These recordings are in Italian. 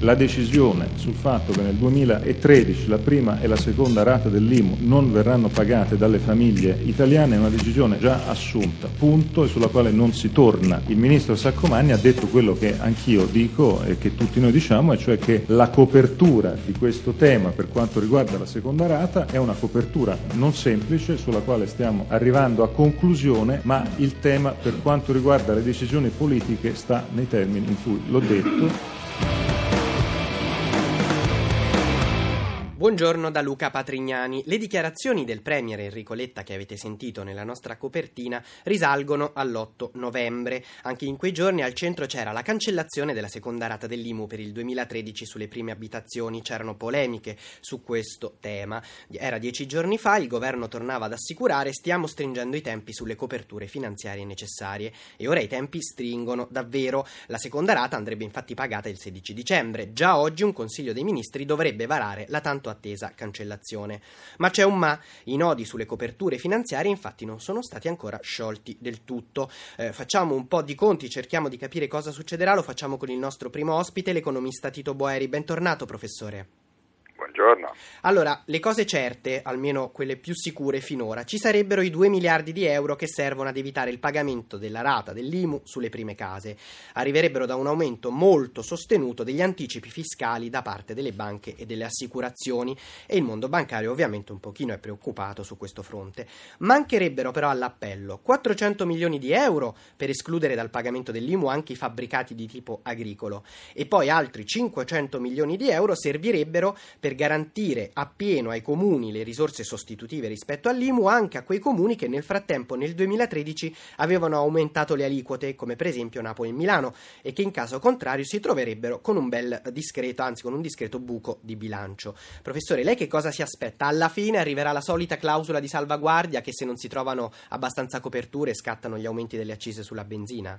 La decisione sul fatto che nel 2013 la prima e la seconda rata dell'IMU non verranno pagate dalle famiglie italiane è una decisione già assunta, punto, e sulla quale non si torna. Il ministro Saccomanni ha detto quello che anch'io dico e che tutti noi diciamo, e cioè che la copertura di questo tema per quanto riguarda la seconda rata è una copertura non semplice sulla quale stiamo arrivando a conclusione, ma il tema per quanto riguarda le decisioni politiche sta nei termini in cui l'ho detto. Buongiorno da Luca Patrignani. Le dichiarazioni del Premier Enrico Letta che avete sentito nella nostra copertina risalgono all'8 novembre. Anche in quei giorni al centro c'era la cancellazione della seconda rata dell'IMU per il 2013 sulle prime abitazioni. C'erano polemiche su questo tema. Era dieci giorni fa, il governo tornava ad assicurare stiamo stringendo i tempi sulle coperture finanziarie necessarie. E ora i tempi stringono davvero. La seconda rata andrebbe infatti pagata il 16 dicembre. Già oggi un Consiglio dei Ministri dovrebbe varare la tanto attesa cancellazione. Ma c'è un ma, i nodi sulle coperture finanziarie infatti non sono stati ancora sciolti del tutto. Eh, facciamo un po' di conti, cerchiamo di capire cosa succederà, lo facciamo con il nostro primo ospite, l'economista Tito Boeri. Bentornato professore. Buongiorno. Allora, le cose certe, almeno quelle più sicure finora, ci sarebbero i 2 miliardi di euro che servono ad evitare il pagamento della rata dell'IMU sulle prime case. Arriverebbero da un aumento molto sostenuto degli anticipi fiscali da parte delle banche e delle assicurazioni e il mondo bancario ovviamente un pochino è preoccupato su questo fronte. Mancherebbero però all'appello 400 milioni di euro per escludere dal pagamento dell'IMU anche i fabbricati di tipo agricolo e poi altri 500 milioni di euro servirebbero per garantire appieno ai comuni le risorse sostitutive rispetto all'IMU anche a quei comuni che nel frattempo nel 2013 avevano aumentato le aliquote, come per esempio Napoli e Milano, e che in caso contrario si troverebbero con un bel discreto, anzi con un discreto buco di bilancio. Professore, lei che cosa si aspetta? Alla fine arriverà la solita clausola di salvaguardia che se non si trovano abbastanza coperture scattano gli aumenti delle accise sulla benzina?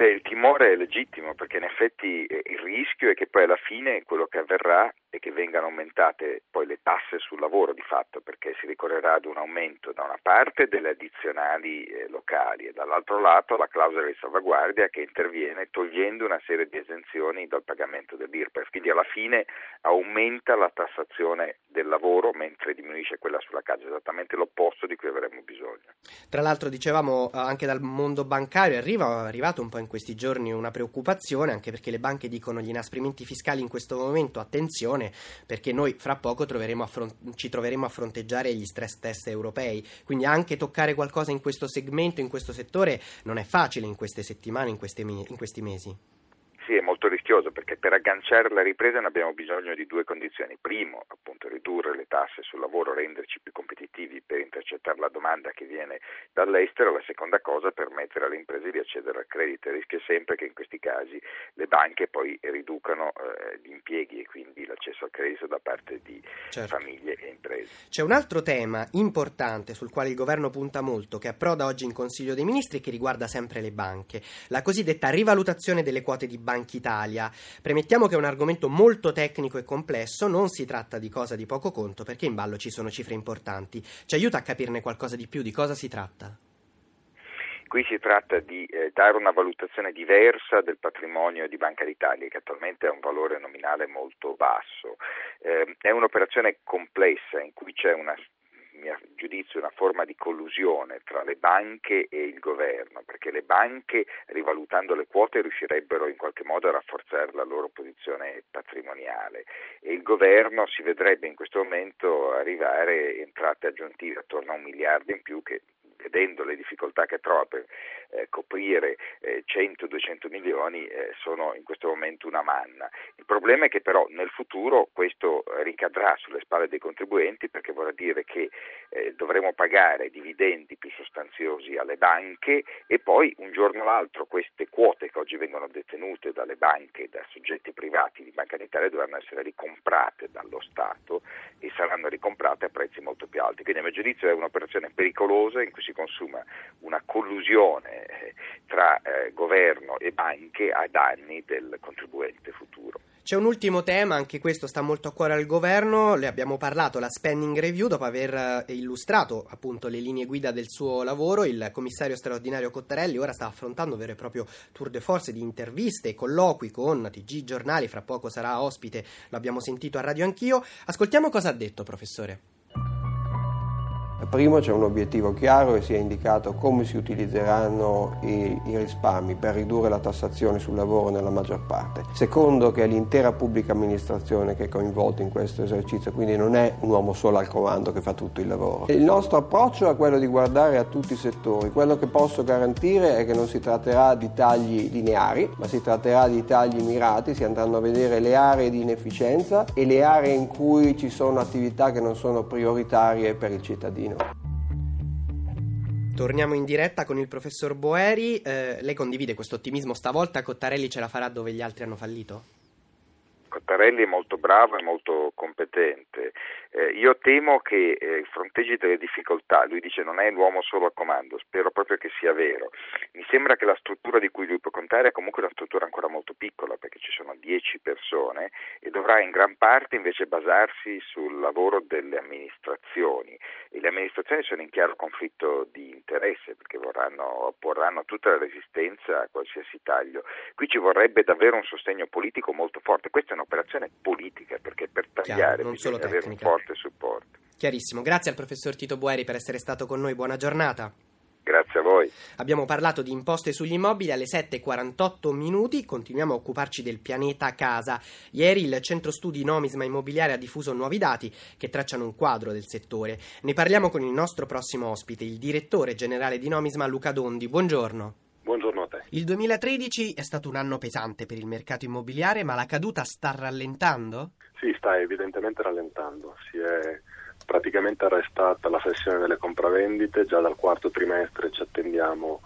Beh, il timore è legittimo perché in effetti eh, il rischio è che poi alla fine quello che avverrà è che vengano aumentate poi le tasse sul lavoro di fatto perché si ricorrerà ad un aumento da una parte delle addizionali eh, locali e dall'altro lato la clausola di salvaguardia che interviene togliendo una serie di esenzioni dal pagamento dell'IRPEF, quindi alla fine aumenta la tassazione del lavoro mentre diminuisce quella sulla casa, esattamente l'opposto di cui avremmo bisogno. Tra l'altro dicevamo eh, anche dal mondo bancario arriva, è arrivato un po' in questi giorni una preoccupazione anche perché le banche dicono gli inasprimenti fiscali in questo momento attenzione attenzione perché noi fra poco troveremo affront- ci troveremo a fronteggiare gli stress test europei, quindi anche toccare qualcosa in questo segmento, in questo settore non è facile in queste settimane, in, queste in questi mesi. Sì, è molto rischioso perché per agganciare la ripresa ne abbiamo bisogno di due condizioni. Primo, appunto, ridurre le tasse sul lavoro, renderci più competitivi per intercettare la domanda che viene dall'estero. La seconda cosa, permettere alle imprese di accedere al credito. Il rischio è sempre che in questi casi le banche poi riducano eh, gli impieghi e quindi l'accesso al credito da parte di certo. famiglie e imprese. C'è un altro tema importante sul quale il governo punta molto, che approda oggi in Consiglio dei Ministri e che riguarda sempre le banche, la cosiddetta rivalutazione delle quote di banca Banca Italia. Premettiamo che è un argomento molto tecnico e complesso, non si tratta di cosa di poco conto perché in ballo ci sono cifre importanti. Ci aiuta a capirne qualcosa di più di cosa si tratta? Qui si tratta di eh, dare una valutazione diversa del patrimonio di Banca d'Italia, che attualmente ha un valore nominale molto basso. Eh, è un'operazione complessa in cui c'è una mio giudizio una forma di collusione tra le banche e il governo, perché le banche rivalutando le quote riuscirebbero in qualche modo a rafforzare la loro posizione patrimoniale. E il governo si vedrebbe in questo momento arrivare entrate aggiuntive attorno a un miliardo in più che vedendo le difficoltà che trova per eh, coprire eh, 100-200 milioni, eh, sono in questo momento una manna. Il problema è che però nel futuro questo ricadrà sulle spalle dei contribuenti perché vorrà dire che eh, dovremo pagare dividendi più sostanziosi alle banche e poi un giorno o l'altro queste quote che oggi vengono detenute dalle banche, da soggetti privati di Banca d'Italia dovranno essere ricomprate dallo Stato e saranno ricomprate a prezzi molto più alti. Quindi a mio giudizio è un'operazione pericolosa in cui si si consuma una collusione eh, tra eh, governo e banche a danni del contribuente futuro. C'è un ultimo tema, anche questo sta molto a cuore al governo, le abbiamo parlato, la spending review, dopo aver eh, illustrato appunto le linee guida del suo lavoro, il commissario straordinario Cottarelli ora sta affrontando un vero e proprio tour de force di interviste e colloqui con TG giornali, fra poco sarà ospite, l'abbiamo sentito a radio anch'io. Ascoltiamo cosa ha detto, professore. Primo c'è un obiettivo chiaro e si è indicato come si utilizzeranno i, i, risparmi per ridurre la tassazione sul lavoro nella maggior parte. Secondo che è l'intera pubblica amministrazione che è coinvolta in questo esercizio, quindi non è un uomo solo al comando che fa tutto il lavoro. Il nostro approccio è quello di guardare a tutti i settori. Quello che posso garantire è che non si tratterà di tagli lineari, ma si tratterà di tagli mirati, si andranno a vedere le aree di inefficienza e le aree in cui ci sono attività che non sono prioritarie per il cittadino. Torniamo in diretta con il professor Boeri. Eh, lei condivide questo ottimismo stavolta? Cottarelli ce la farà dove gli altri hanno fallito? Cottarelli è molto bravo e molto competente. Eh, io temo che eh, fronteggi delle difficoltà, lui dice non è l'uomo solo a comando, spero proprio che sia vero. Mi sembra che la struttura di cui lui può contare è comunque una struttura ancora molto piccola perché ci sono 10 persone e dovrà in gran parte invece basarsi sul lavoro delle amministrazioni e le amministrazioni sono in chiaro conflitto di interesse perché vorranno, opporranno tutta la resistenza a qualsiasi taglio. Qui ci vorrebbe davvero un sostegno politico molto forte, questa è un'operazione politica perché per tagliare Chiaro, bisogna avere un forte supporto. Chiarissimo, grazie al professor Tito Bueri per essere stato con noi, buona giornata. Grazie a voi. Abbiamo parlato di imposte sugli immobili alle 7.48 minuti, continuiamo a occuparci del pianeta casa. Ieri il Centro Studi Nomisma Immobiliare ha diffuso nuovi dati che tracciano un quadro del settore. Ne parliamo con il nostro prossimo ospite, il direttore generale di Nomisma Luca Dondi. Buongiorno. Buongiorno a. Il 2013 è stato un anno pesante per il mercato immobiliare, ma la caduta sta rallentando? Sì, sta evidentemente rallentando. Si è praticamente arrestata la flessione delle compravendite, già dal quarto trimestre ci attendiamo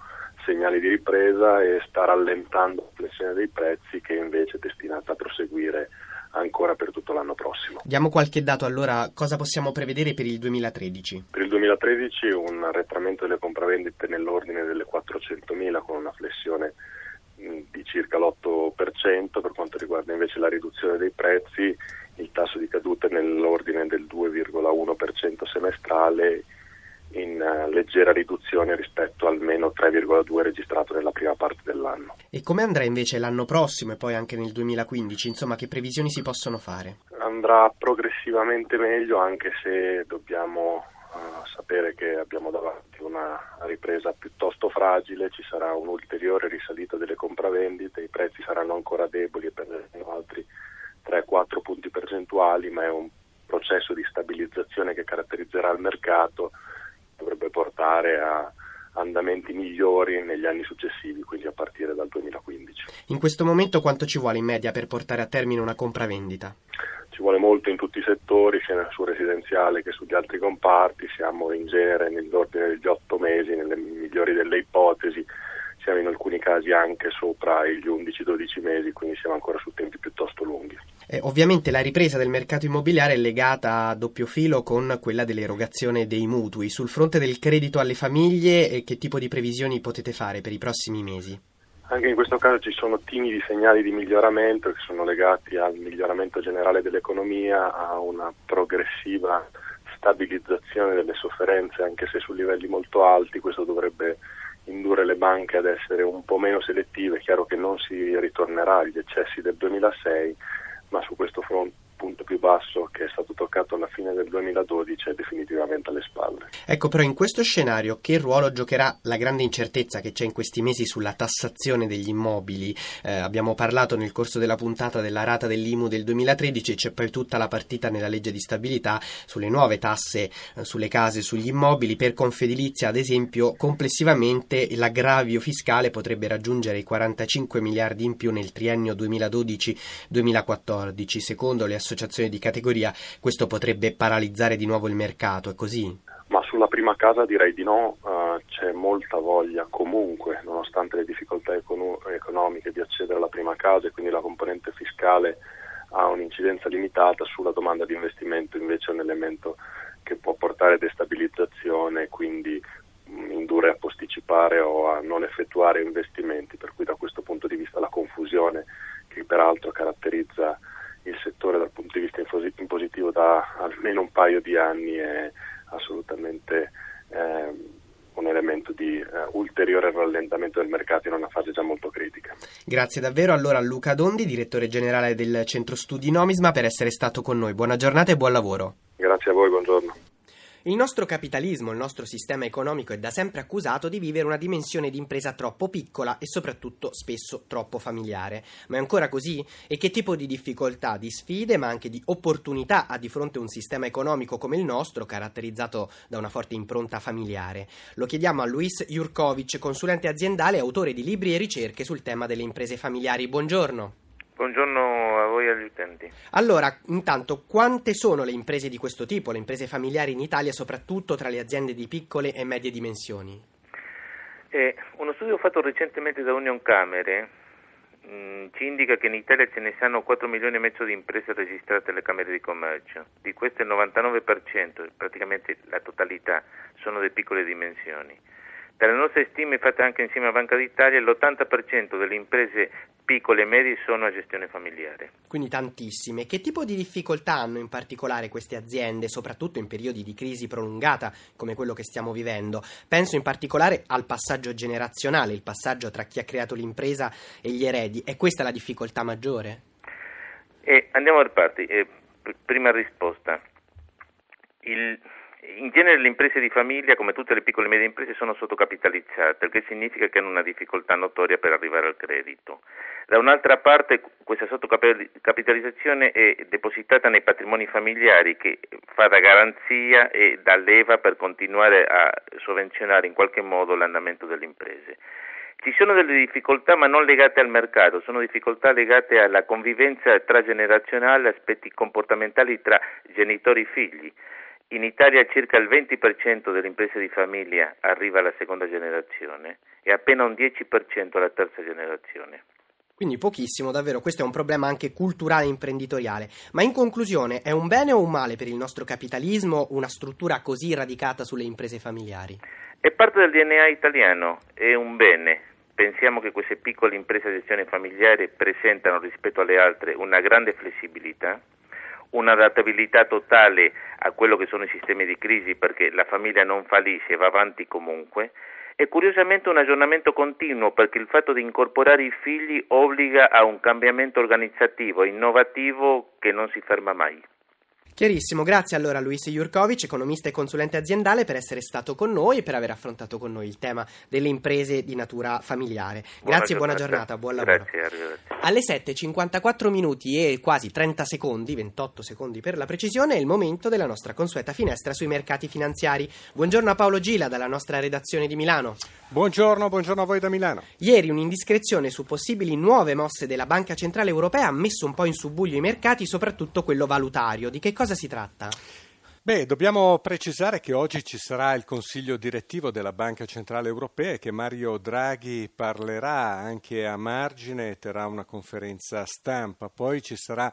segnali di ripresa e sta rallentando la flessione dei prezzi che invece è destinata a proseguire ancora per tutto l'anno prossimo. Diamo qualche dato allora, cosa possiamo prevedere per il 2013? Per il 2013 un arretramento delle compravendite nell'ordine delle 400.000 con una flessione di circa l'8% per quanto riguarda invece la riduzione dei prezzi, il tasso di caduta è nell'ordine del 2,1% semestrale in uh, leggera riduzione rispetto al meno 3,2 registrato nella prima parte dell'anno. E come andrà invece l'anno prossimo e poi anche nel 2015? Insomma, che previsioni si possono fare? Andrà progressivamente meglio anche se dobbiamo uh, sapere che abbiamo davanti una ripresa piuttosto fragile, ci sarà un'ulteriore risalita delle compravendite, i prezzi saranno ancora deboli e perderanno altri 3-4 punti percentuali, ma è un processo di stabilizzazione che caratterizzerà il mercato dovrebbe portare a andamenti migliori negli anni successivi, quindi a partire dal 2015. In questo momento quanto ci vuole in media per portare a termine una compravendita? Ci vuole molto in tutti i settori, sia sul residenziale che sugli altri comparti, siamo in genere nell'ordine degli otto mesi, nelle migliori delle ipotesi, siamo in alcuni casi anche sopra gli 11-12 mesi, quindi siamo ancora su tempi piuttosto lunghi. Eh, ovviamente la ripresa del mercato immobiliare è legata a doppio filo con quella dell'erogazione dei mutui. Sul fronte del credito alle famiglie, eh, che tipo di previsioni potete fare per i prossimi mesi? Anche in questo caso ci sono timidi segnali di miglioramento che sono legati al miglioramento generale dell'economia, a una progressiva stabilizzazione delle sofferenze, anche se su livelli molto alti. Questo dovrebbe indurre le banche ad essere un po' meno selettive. È chiaro che non si ritornerà agli eccessi del 2006, ma su questo fronte punto più basso che è stato toccato alla fine del 2012 è definitivamente alle spalle. Ecco, però in questo scenario che ruolo giocherà la grande incertezza che c'è in questi mesi sulla tassazione degli immobili? Eh, abbiamo parlato nel corso della puntata della rata dell'IMU del 2013, c'è poi tutta la partita nella legge di stabilità sulle nuove tasse eh, sulle case, sugli immobili. Per Confedilizia, ad esempio, complessivamente l'aggravio fiscale potrebbe raggiungere i 45 miliardi in più nel triennio 2012-2014, secondo le associazioni di categoria, questo potrebbe paralizzare di nuovo il mercato, è così? Ma sulla prima casa direi di no, uh, c'è molta voglia comunque, nonostante le difficoltà econ- economiche, di accedere alla prima casa e quindi la componente fiscale ha un'incidenza limitata sulla domanda di investimento, invece è un elemento che può portare destabilizzazione, quindi mm, indurre a posticipare o a non effettuare investimenti, per cui da questo punto di vista la confusione che peraltro caratterizza il settore dal punto di vista impositivo da almeno un paio di anni è assolutamente eh, un elemento di eh, ulteriore rallentamento del mercato in una fase già molto critica. Grazie davvero allora a Luca Dondi, direttore generale del Centro Studi Nomisma, per essere stato con noi. Buona giornata e buon lavoro. Grazie a voi, buongiorno. Il nostro capitalismo, il nostro sistema economico è da sempre accusato di vivere una dimensione di impresa troppo piccola e soprattutto spesso troppo familiare. Ma è ancora così? E che tipo di difficoltà, di sfide, ma anche di opportunità ha di fronte un sistema economico come il nostro, caratterizzato da una forte impronta familiare? Lo chiediamo a Luis Jurkovic, consulente aziendale e autore di libri e ricerche sul tema delle imprese familiari. Buongiorno. Buongiorno a voi e agli utenti. Allora, intanto, quante sono le imprese di questo tipo, le imprese familiari in Italia, soprattutto tra le aziende di piccole e medie dimensioni? Eh, uno studio fatto recentemente da Union Camere mh, mm, ci indica che in Italia ce ne sono 4 milioni e mezzo di imprese registrate alle Camere di Commercio. Di queste il 99%, praticamente la totalità, sono di piccole dimensioni. Dalle nostre stime fatte anche insieme a Banca d'Italia, l'80% delle imprese piccole e medie sono a gestione familiare. Quindi tantissime. Che tipo di difficoltà hanno in particolare queste aziende, soprattutto in periodi di crisi prolungata come quello che stiamo vivendo? Penso in particolare al passaggio generazionale, il passaggio tra chi ha creato l'impresa e gli eredi. È questa la difficoltà maggiore? Eh, andiamo per parti. Eh, prima risposta. Il in genere le imprese di famiglia, come tutte le piccole e medie imprese, sono sottocapitalizzate, il che significa che hanno una difficoltà notoria per arrivare al credito. Da un'altra parte questa sottocapitalizzazione è depositata nei patrimoni familiari che fa da garanzia e da leva per continuare a sovvenzionare in qualche modo l'andamento delle imprese. Ci sono delle difficoltà ma non legate al mercato, sono difficoltà legate alla convivenza tragenerazionale, aspetti comportamentali tra genitori e figli. In Italia circa il 20% delle imprese di famiglia arriva alla seconda generazione e appena un 10% alla terza generazione. Quindi pochissimo, davvero, questo è un problema anche culturale e imprenditoriale. Ma in conclusione, è un bene o un male per il nostro capitalismo una struttura così radicata sulle imprese familiari? È parte del DNA italiano, è un bene. Pensiamo che queste piccole imprese di gestione familiare presentano rispetto alle altre una grande flessibilità, un'adattabilità totale a quello che sono i sistemi di crisi perché la famiglia non fallisce va avanti comunque e curiosamente un aggiornamento continuo perché il fatto di incorporare i figli obbliga a un cambiamento organizzativo innovativo che non si ferma mai. Chiarissimo, grazie allora a Luis Jurkovic, economista e consulente aziendale, per essere stato con noi e per aver affrontato con noi il tema delle imprese di natura familiare. Grazie buona e buona giornata, buon lavoro. Grazie. Alle 7.54 minuti e quasi 30 secondi, 28 secondi per la precisione, è il momento della nostra consueta finestra sui mercati finanziari. Buongiorno a Paolo Gila dalla nostra redazione di Milano. Buongiorno, buongiorno a voi da Milano. Ieri un'indiscrezione su possibili nuove mosse della Banca Centrale Europea ha messo un po' in subbuglio i mercati, soprattutto quello valutario. Di che cosa si tratta? Beh, dobbiamo precisare che oggi ci sarà il Consiglio direttivo della Banca Centrale Europea e che Mario Draghi parlerà anche a margine, terrà una conferenza stampa. Poi ci sarà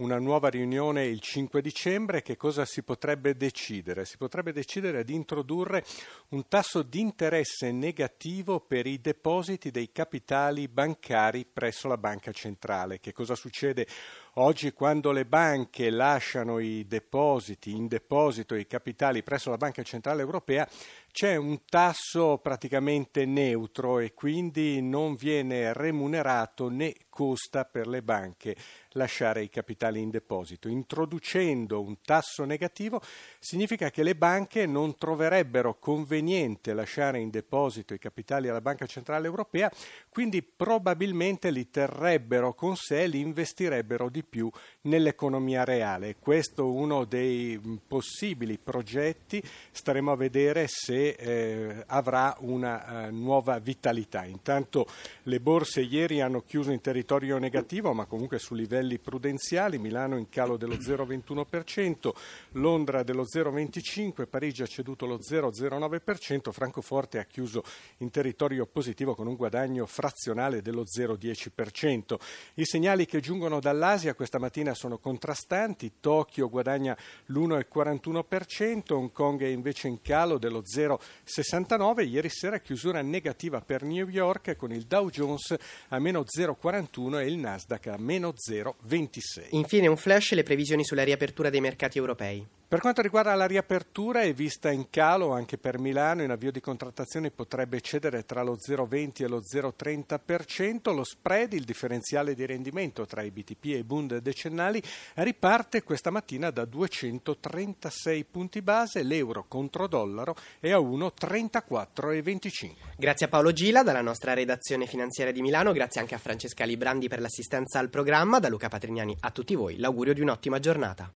una nuova riunione il 5 dicembre, che cosa si potrebbe decidere? Si potrebbe decidere di introdurre un tasso di interesse negativo per i depositi dei capitali bancari presso la banca centrale. Che cosa succede? Oggi quando le banche lasciano i depositi, in deposito i capitali presso la Banca Centrale Europea, c'è un tasso praticamente neutro e quindi non viene remunerato né costa per le banche lasciare i capitali in deposito. Introducendo un tasso negativo significa che le banche non troverebbero conveniente lasciare in deposito i capitali alla Banca Centrale Europea, quindi probabilmente li terrebbero con sé e li investirebbero di più nell'economia reale. Questo è uno dei possibili progetti, staremo a vedere se eh, avrà una uh, nuova vitalità. Intanto le borse ieri hanno chiuso in territorio negativo, ma comunque su livelli prudenziali, Milano in calo dello 0,21%, Londra dello 0,25%, Parigi ha ceduto lo 0,09%, Francoforte ha chiuso in territorio positivo con un guadagno frazionale dello 0,10%. I segnali che giungono dall'Asia questa mattina sono contrastanti, Tokyo guadagna l'1,41%, Hong Kong è invece in calo dello 0,69%, ieri sera chiusura negativa per New York con il Dow Jones a meno 0,41 e il Nasdaq a meno 0,26. Infine un flash le previsioni sulla riapertura dei mercati europei. Per quanto riguarda la riapertura è vista in calo anche per Milano, in avvio di contrattazione potrebbe cedere tra lo 0,20 e lo 0,30%, lo spread, il differenziale di rendimento tra i BTP e i Bund decennali riparte questa mattina da 236 punti base, l'euro contro dollaro è a 1,34,25. Grazie a Paolo Gila dalla nostra redazione finanziaria di Milano, grazie anche a Francesca Librandi per l'assistenza al programma, da Luca Patrignani a tutti voi l'augurio di un'ottima giornata.